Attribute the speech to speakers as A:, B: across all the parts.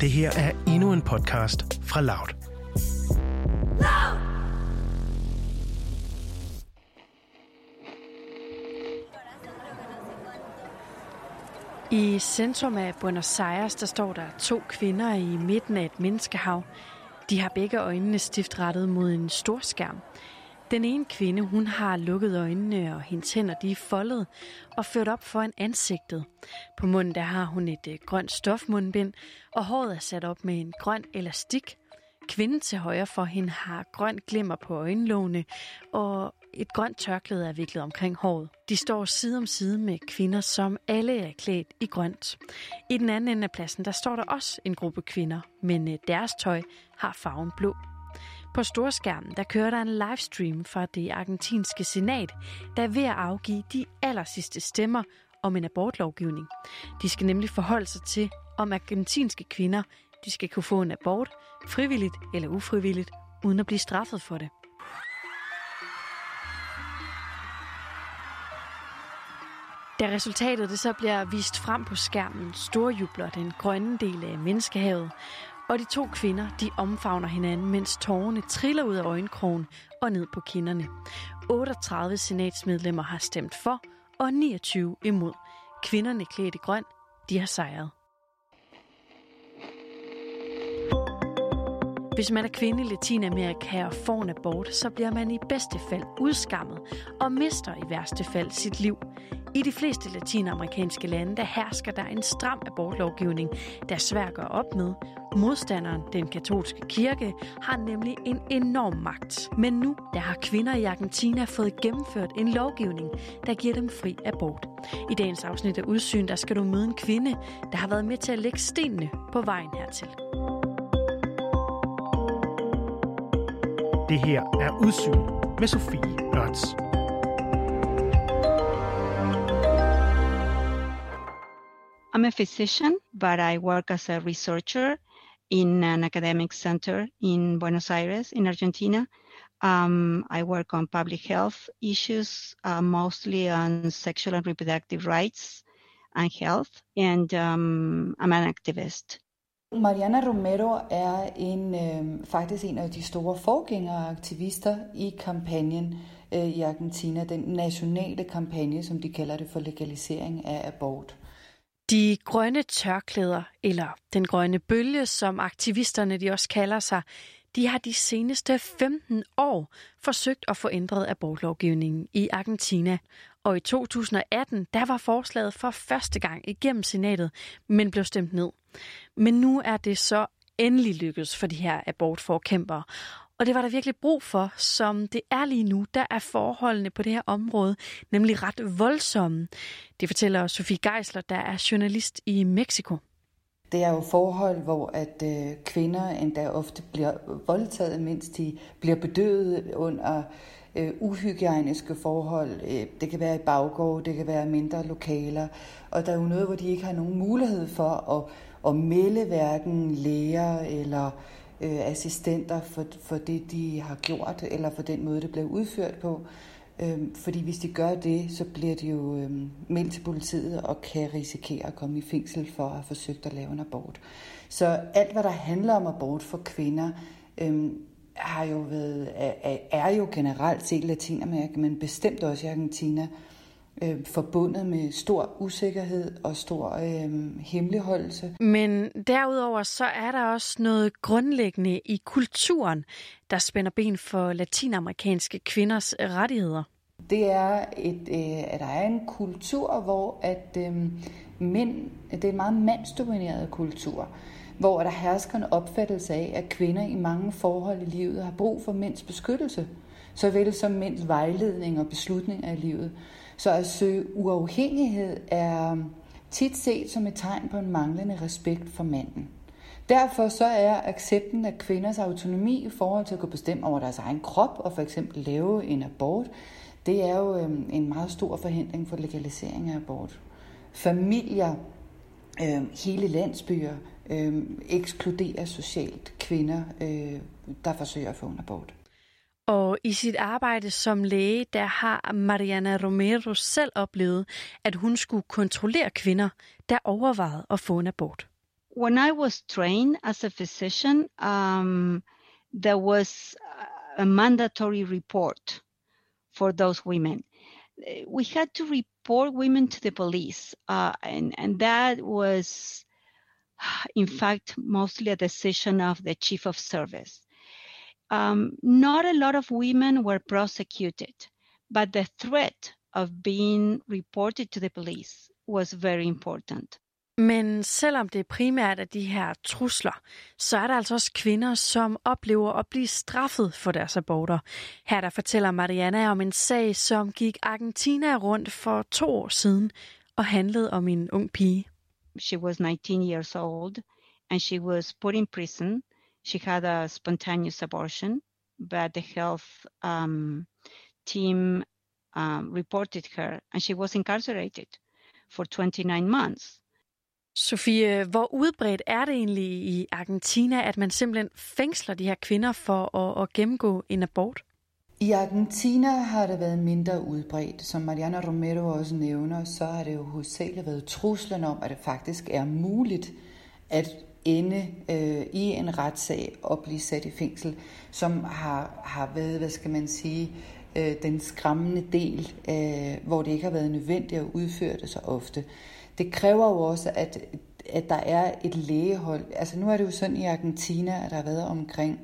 A: Det her er endnu en podcast fra Loud.
B: I centrum af Buenos Aires, der står der to kvinder i midten af et menneskehav. De har begge øjnene stift rettet mod en stor skærm. Den ene kvinde, hun har lukket øjnene, og hendes hænder de er foldet og ført op foran ansigtet. På munden der har hun et øh, grønt stofmundbind, og håret er sat op med en grøn elastik. Kvinden til højre for hende har grøn glimmer på øjenlågene, og et grønt tørklæde er viklet omkring håret. De står side om side med kvinder, som alle er klædt i grønt. I den anden ende af pladsen, der står der også en gruppe kvinder, men øh, deres tøj har farven blå. På storskærmen der kører der en livestream fra det argentinske senat, der er ved at afgive de aller sidste stemmer om en abortlovgivning. De skal nemlig forholde sig til, om argentinske kvinder de skal kunne få en abort, frivilligt eller ufrivilligt, uden at blive straffet for det. Da resultatet det så bliver vist frem på skærmen, storjubler den grønne del af menneskehavet, og de to kvinder, de omfavner hinanden, mens tårerne triller ud af øjenkrogen og ned på kinderne. 38 senatsmedlemmer har stemt for, og 29 imod. Kvinderne klædt i grøn, de har sejret. Hvis man er kvinde i Latinamerika og får en abort, så bliver man i bedste fald udskammet og mister i værste fald sit liv. I de fleste latinamerikanske lande, der hersker der en stram abortlovgivning, der er svær at gøre op med. Modstanderen, den katolske kirke, har nemlig en enorm magt. Men nu, der har kvinder i Argentina fået gennemført en lovgivning, der giver dem fri abort. I dagens afsnit af Udsyn, der skal du møde en kvinde, der har været med til at lægge stenene på vejen hertil.
A: Det her er Udsyn med Sofie Ørts.
C: I'm a physician, but I work as a researcher in an academic center in Buenos Aires, in Argentina. Um, I work on public health issues, uh, mostly on sexual and reproductive rights and health, and um, I'm an activist.
D: Mariana Romero er en øh, faktisk en af de store forgængere og aktivister i kampagnen øh, i Argentina, den nationale kampagne, som de kalder det for legalisering af abort.
B: De grønne tørklæder, eller den grønne bølge, som aktivisterne de også kalder sig, de har de seneste 15 år forsøgt at få ændret abortlovgivningen i Argentina. Og i 2018, der var forslaget for første gang igennem senatet, men blev stemt ned. Men nu er det så endelig lykkedes for de her abortforkæmpere. Og det var der virkelig brug for, som det er lige nu, der er forholdene på det her område nemlig ret voldsomme. Det fortæller Sofie Geisler, der er journalist i Mexico.
D: Det er jo forhold, hvor at øh, kvinder endda ofte bliver voldtaget, mens de bliver bedøvet under øh, uhygiejniske forhold. Øh, det kan være i baggård, det kan være mindre lokaler, og der er jo noget, hvor de ikke har nogen mulighed for at, at melde hverken læger eller øh, assistenter for, for det, de har gjort, eller for den måde, det blev udført på. Øh, fordi hvis de gør det, så bliver de jo øh, meldt til politiet og kan risikere at komme i fængsel for at have forsøgt at lave en abort. Så alt, hvad der handler om abort for kvinder, øh, har jo været, er, er jo generelt set i Latinamerika, men bestemt også i Argentina, øh, forbundet med stor usikkerhed og stor øh, hemmeligholdelse.
B: Men derudover så er der også noget grundlæggende i kulturen, der spænder ben for latinamerikanske kvinders rettigheder.
D: Det er, et, øh, at der er en kultur, hvor at øh, mænd, det er en meget mandsdomineret kultur, hvor der hersker en opfattelse af, at kvinder i mange forhold i livet har brug for mænds beskyttelse, såvel som mænds vejledning og beslutninger i livet. Så at søge uafhængighed er tit set som et tegn på en manglende respekt for manden. Derfor så er accepten af kvinders autonomi i forhold til at kunne bestemme over deres egen krop og for eksempel lave en abort, det er jo øhm, en meget stor forhindring for legalisering af abort. Familier, øh, hele landsbyer øh, ekskluderer socialt kvinder, øh, der forsøger at få en abort.
B: Og i sit arbejde som læge, der har Mariana Romero selv oplevet, at hun skulle kontrollere kvinder, der overvejede at få en abort.
C: when I was trained as a physician, um, there was a mandatory report for those women. We had to report women to the police, uh, and, and that was, in fact, mostly a decision of the chief of service. Um, not a lot of women were prosecuted, but the threat of being reported to the police was very important.
B: Men selvom det primært er de her trusler, så er der altså også kvinder, som oplever at blive straffet for deres aborter. Her der fortæller Mariana om en sag, som gik Argentina rundt for to år siden og handlede om en ung pige.
C: She was 19 years old and she was put in prison. She had a spontaneous abortion, but the health um, team um, reported her and she was incarcerated for 29 months.
B: Sofie, hvor udbredt er det egentlig i Argentina, at man simpelthen fængsler de her kvinder for at, at gennemgå en abort?
D: I Argentina har det været mindre udbredt. Som Mariana Romero også nævner, så har det jo hovedsageligt været truslen om, at det faktisk er muligt at ende øh, i en retssag og blive sat i fængsel, som har, har været, hvad skal man sige, øh, den skræmmende del, øh, hvor det ikke har været nødvendigt at udføre det så ofte. Det kræver jo også, at, at der er et lægehold. Altså nu er det jo sådan i Argentina, at der har været omkring,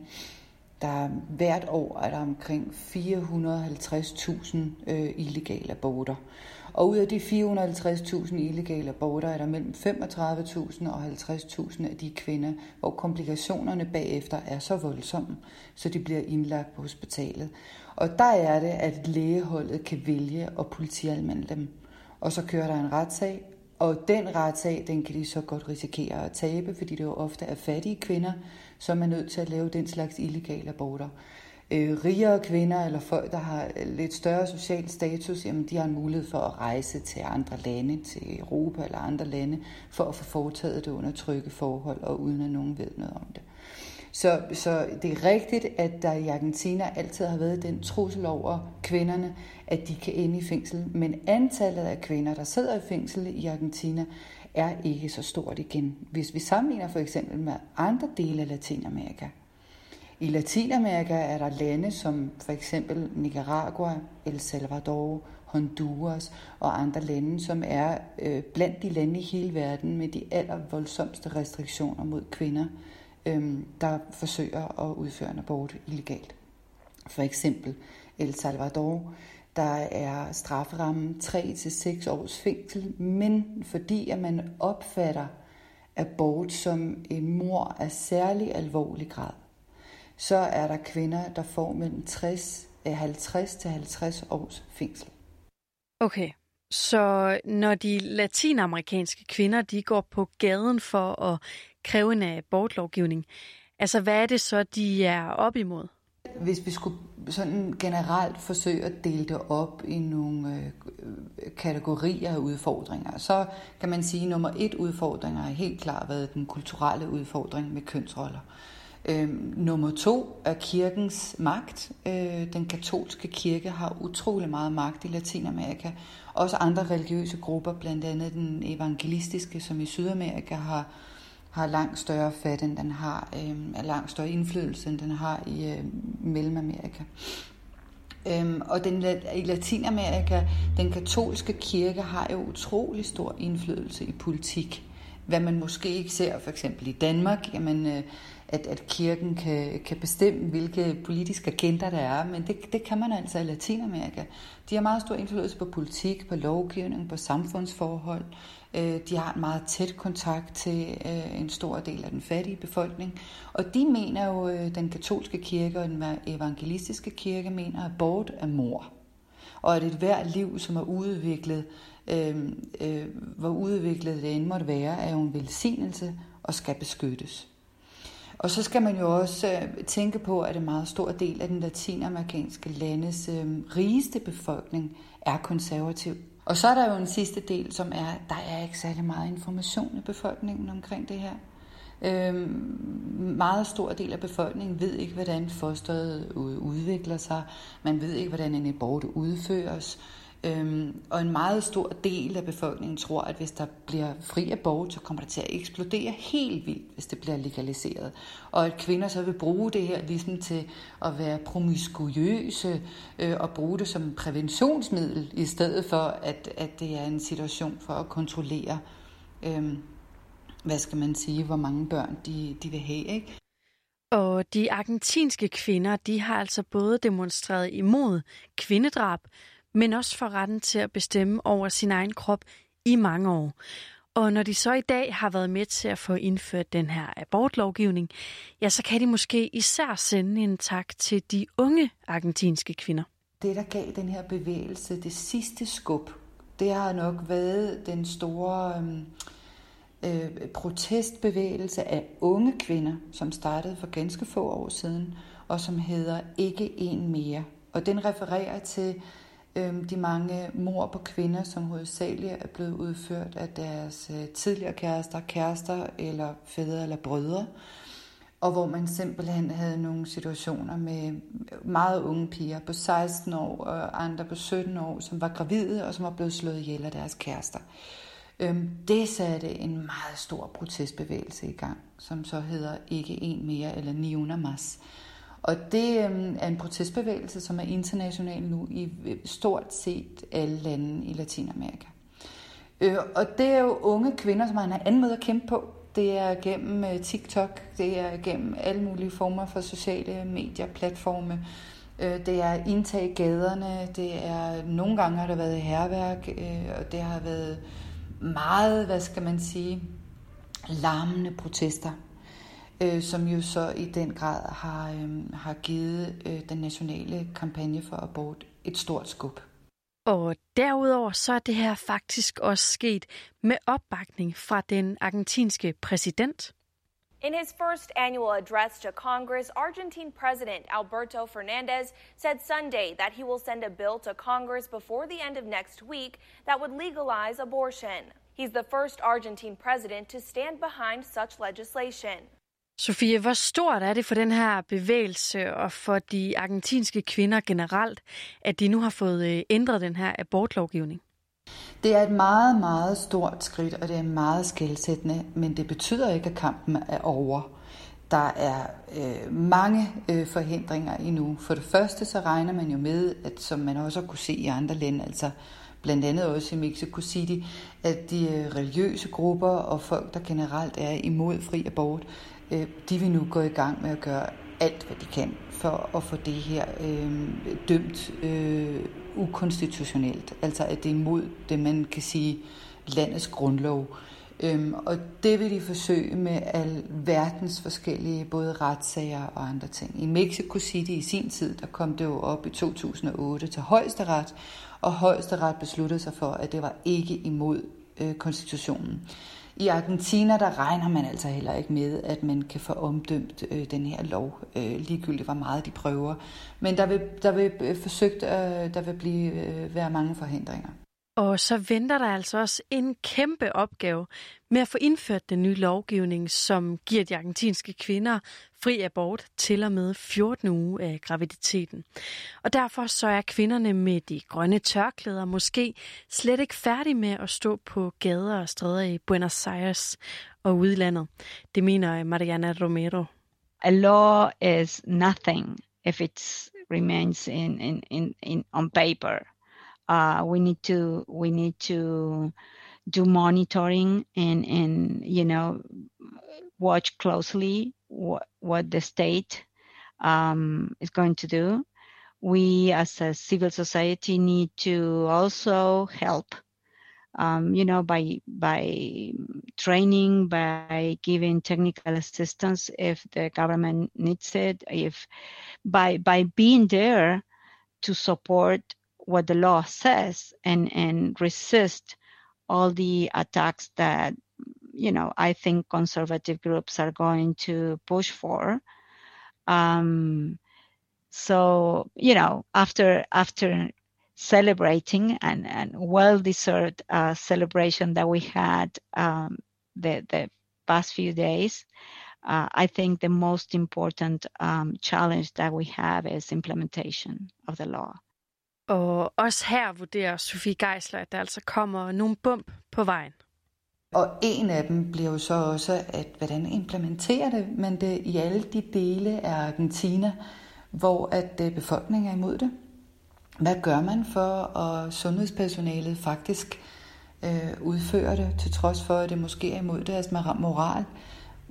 D: der hvert år er der omkring 450.000 øh, illegale aborter. Og ud af de 450.000 illegale aborter er der mellem 35.000 og 50.000 af de kvinder, hvor komplikationerne bagefter er så voldsomme, så de bliver indlagt på hospitalet. Og der er det, at lægeholdet kan vælge at politialmande dem. Og så kører der en retssag, og den retssag, den kan de så godt risikere at tabe, fordi det jo ofte er fattige kvinder, som er nødt til at lave den slags illegale aborter. Øh, rigere kvinder eller folk, der har lidt større social status, jamen de har en mulighed for at rejse til andre lande, til Europa eller andre lande, for at få foretaget det under trygge forhold og uden at nogen ved noget om det. Så, så det er rigtigt, at der i Argentina altid har været den trussel over kvinderne, at de kan ende i fængsel. Men antallet af kvinder, der sidder i fængsel i Argentina, er ikke så stort igen. Hvis vi sammenligner for eksempel med andre dele af Latinamerika. I Latinamerika er der lande som for eksempel Nicaragua, El Salvador, Honduras og andre lande, som er øh, blandt de lande i hele verden med de allervoldsomste restriktioner mod kvinder øhm, der forsøger at udføre en abort illegalt. For eksempel El Salvador, der er strafferammen 3-6 års fængsel, men fordi at man opfatter abort som en mor af særlig alvorlig grad, så er der kvinder, der får mellem 60, 50 øh, til 50 års fængsel.
B: Okay, så når de latinamerikanske kvinder de går på gaden for at kræve en abortlovgivning, altså hvad er det så, de er op imod?
D: Hvis vi skulle sådan generelt forsøge at dele det op i nogle øh, kategorier af udfordringer, så kan man sige, at nummer et udfordringer har helt klart været den kulturelle udfordring med kønsroller. Øhm, nummer to er kirkens magt. Øh, den katolske kirke har utrolig meget magt i Latinamerika. Også andre religiøse grupper, blandt andet den evangelistiske, som i Sydamerika har, har langt større fat, end den har, øh, langt større indflydelse, end den har i øh, Mellemamerika. Øhm, og den, i Latinamerika, den katolske kirke har jo utrolig stor indflydelse i politik. Hvad man måske ikke ser for eksempel i Danmark, jamen, øh, at, at kirken kan, kan bestemme, hvilke politiske agenter der er, men det, det kan man altså i Latinamerika. De har meget stor indflydelse på politik, på lovgivning, på samfundsforhold. Øh, de har en meget tæt kontakt til øh, en stor del af den fattige befolkning. Og de mener jo, øh, den katolske kirke og den evangelistiske kirke mener, at abort er mor. Og at et hvert liv, som er udviklet, øh, øh, hvor udviklet det end måtte være, er jo en velsignelse og skal beskyttes. Og så skal man jo også øh, tænke på, at en meget stor del af den latinamerikanske landes øh, rigeste befolkning er konservativ. Og så er der jo en sidste del, som er, der er ikke særlig meget information i befolkningen omkring det her. Øhm, meget stor del af befolkningen ved ikke, hvordan fosteret udvikler sig. Man ved ikke, hvordan en abort udføres. Øhm, og en meget stor del af befolkningen tror, at hvis der bliver fri abort, så kommer det til at eksplodere helt vildt, hvis det bliver legaliseret. Og at kvinder så vil bruge det her ligesom til at være promiskuøse øh, og bruge det som præventionsmiddel, i stedet for at, at det er en situation for at kontrollere, øh, hvad skal man sige, hvor mange børn de, de vil have. Ikke?
B: Og de argentinske kvinder, de har altså både demonstreret imod kvindedrab, men også for retten til at bestemme over sin egen krop i mange år. Og når de så i dag har været med til at få indført den her abortlovgivning, ja, så kan de måske især sende en tak til de unge argentinske kvinder.
D: Det, der gav den her bevægelse det sidste skub, det har nok været den store øhm, øh, protestbevægelse af unge kvinder, som startede for ganske få år siden, og som hedder Ikke en mere. Og den refererer til øh, Øhm, de mange mor på kvinder, som hovedsageligt er blevet udført af deres øh, tidligere kærester, kærester eller fædre eller brødre. Og hvor man simpelthen havde nogle situationer med meget unge piger på 16 år og andre på 17 år, som var gravide og som var blevet slået ihjel af deres kærester. Øhm, det satte en meget stor protestbevægelse i gang, som så hedder Ikke en mere eller Niuna Mas. Og det øhm, er en protestbevægelse, som er international nu i øh, stort set alle lande i Latinamerika. Øh, og det er jo unge kvinder, som har en anden måde at kæmpe på. Det er gennem øh, TikTok, det er gennem alle mulige former for sociale medier, platforme. Øh, det er indtag i gaderne, det er nogle gange har der været herværk, øh, og det har været meget, hvad skal man sige, larmende protester øh, som jo så i den grad har, øh, har givet øh, den nationale kampagne for abort et stort skub.
B: Og derudover så er det her faktisk også sket med opbakning fra den argentinske præsident.
E: In his first annual address to Congress, Argentine President Alberto Fernandez said Sunday that he will send a bill to Congress before the end of next week that would legalize abortion. He's the first Argentine president to stand behind such legislation.
B: Sofie, hvor stort er det for den her bevægelse og for de argentinske kvinder generelt, at de nu har fået øh, ændret den her abortlovgivning?
D: Det er et meget, meget stort skridt, og det er meget skældsættende, men det betyder ikke, at kampen er over. Der er øh, mange øh, forhindringer endnu. For det første så regner man jo med, at som man også har kunne se i andre lande, altså blandt andet også i Mexico City, at de øh, religiøse grupper og folk, der generelt er imod fri abort, Øh, de vil nu gå i gang med at gøre alt, hvad de kan for at få det her øh, dømt øh, ukonstitutionelt. Altså at det er imod det, man kan sige, landets grundlov. Øhm, og det vil de forsøge med al verdens forskellige både retssager og andre ting. I Mexico City i sin tid, der kom det jo op i 2008 til højesteret, og højesteret besluttede sig for, at det var ikke imod øh, konstitutionen. I Argentina, der regner man altså heller ikke med, at man kan få omdømt øh, den her lov, øh, ligegyldigt hvor meget de prøver. Men der vil, der vil øh, forsøgt, øh, der vil blive, øh, være mange forhindringer.
B: Og så venter der altså også en kæmpe opgave med at få indført den nye lovgivning, som giver de argentinske kvinder fri abort til og med 14 uge af graviditeten. Og derfor så er kvinderne med de grønne tørklæder måske slet ikke færdige med at stå på gader og stræder i Buenos Aires og udlandet. Det mener Mariana Romero.
C: A law is nothing if it remains in, in, in, in on paper. Uh, we need to we need to do monitoring and and you know watch closely what what the state um, is going to do. We as a civil society need to also help um, you know, by by training, by giving technical assistance if the government needs it, if by by being there to support what the law says and and resist all the attacks that you know I think conservative groups are going to push for. Um, so you know after after celebrating and and well deserved uh, celebration that we had um, the the past few days. Uh, I think the most important um, challenge that we have is implementation of the law.
B: Og også her vurderer Sofie Geisler, at der altså kommer nogle bump på vejen.
D: Og en af dem bliver jo så også, at hvordan implementerer det man det i alle de dele af Argentina, hvor at øh, befolkningen er imod det. Hvad gør man for, at sundhedspersonalet faktisk øh, udfører det, til trods for, at det måske er imod deres moral?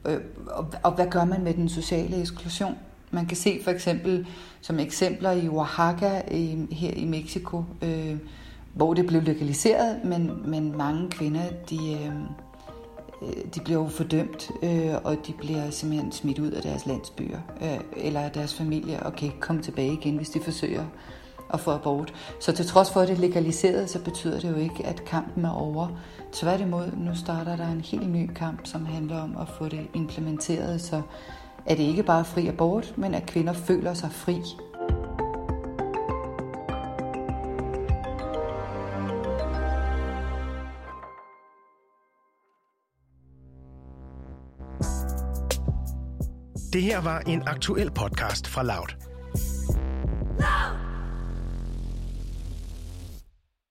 D: Øh, og, og hvad gør man med den sociale eksklusion? Man kan se for eksempel som eksempler i Oaxaca i, her i Mexico, øh, hvor det blev legaliseret, men, men mange kvinder, de, øh, de bliver jo fordømt, øh, og de bliver simpelthen smidt ud af deres landsbyer, øh, eller af deres familie, og kan ikke komme tilbage igen, hvis de forsøger at få abort. Så til trods for, at det er legaliseret, så betyder det jo ikke, at kampen er over. Tværtimod, nu starter der en helt ny kamp, som handler om at få det implementeret, så er det ikke bare fri abort, men at kvinder føler sig fri.
A: Det her var en aktuel podcast fra Loud. Loud!